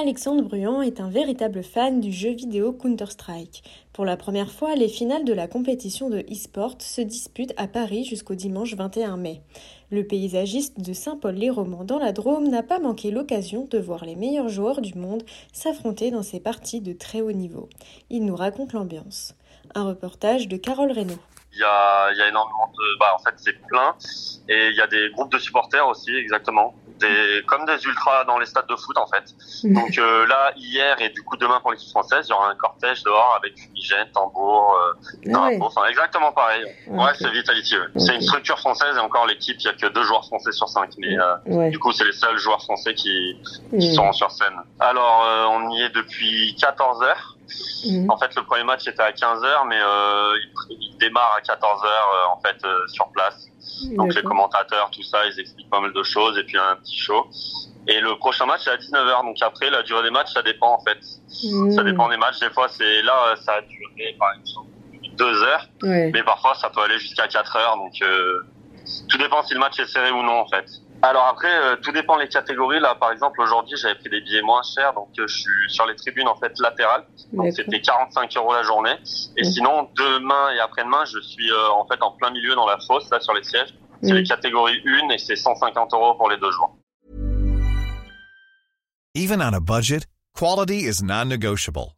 Alexandre Bruand est un véritable fan du jeu vidéo Counter-Strike. Pour la première fois, les finales de la compétition de e-sport se disputent à Paris jusqu'au dimanche 21 mai. Le paysagiste de Saint-Paul-les-Romans dans la Drôme n'a pas manqué l'occasion de voir les meilleurs joueurs du monde s'affronter dans ces parties de très haut niveau. Il nous raconte l'ambiance. Un reportage de Carole Reynaud. Il y a, il y a énormément de, bah en fait c'est plein et il y a des groupes de supporters aussi exactement, des comme des ultras dans les stades de foot en fait. Donc euh, là hier et du coup demain pour l'équipe française il y aura un cortège dehors avec fumigène, tambour, euh, drapeau, enfin exactement pareil. Ouais c'est Vitality. ouais. C'est une structure française et encore l'équipe il y a que deux joueurs français sur cinq mais euh, Ouais. du coup c'est les seuls joueurs français qui, qui Mhm. sont sur scène. Alors euh, on y est depuis 14 heures. Mhm. En fait, le premier match était à 15h, mais euh, il, il démarre à 14h euh, en fait euh, sur place. Donc les commentateurs, tout ça, ils expliquent pas mal de choses et puis un petit show. Et le prochain match est à 19h. Donc après, la durée des matchs, ça dépend en fait. Ça Mhm. dépend des matchs. Des fois, c'est là, ça a duré par exemple deux heures, Ouais. mais parfois ça peut aller jusqu'à 4 heures. Donc euh, tout dépend si le match est serré ou non en fait. Alors après, euh, tout dépend des catégories. Là, par exemple, aujourd'hui, j'avais pris des billets moins chers, donc euh, je suis sur les tribunes en fait latérales. Donc c'était 45 euros la journée. Et sinon, demain et après-demain, je suis euh, en fait en plein milieu dans la fosse, là sur les sièges. C'est les catégories 1 et c'est 150 euros pour les deux jours. Even on a budget, quality is non-negotiable.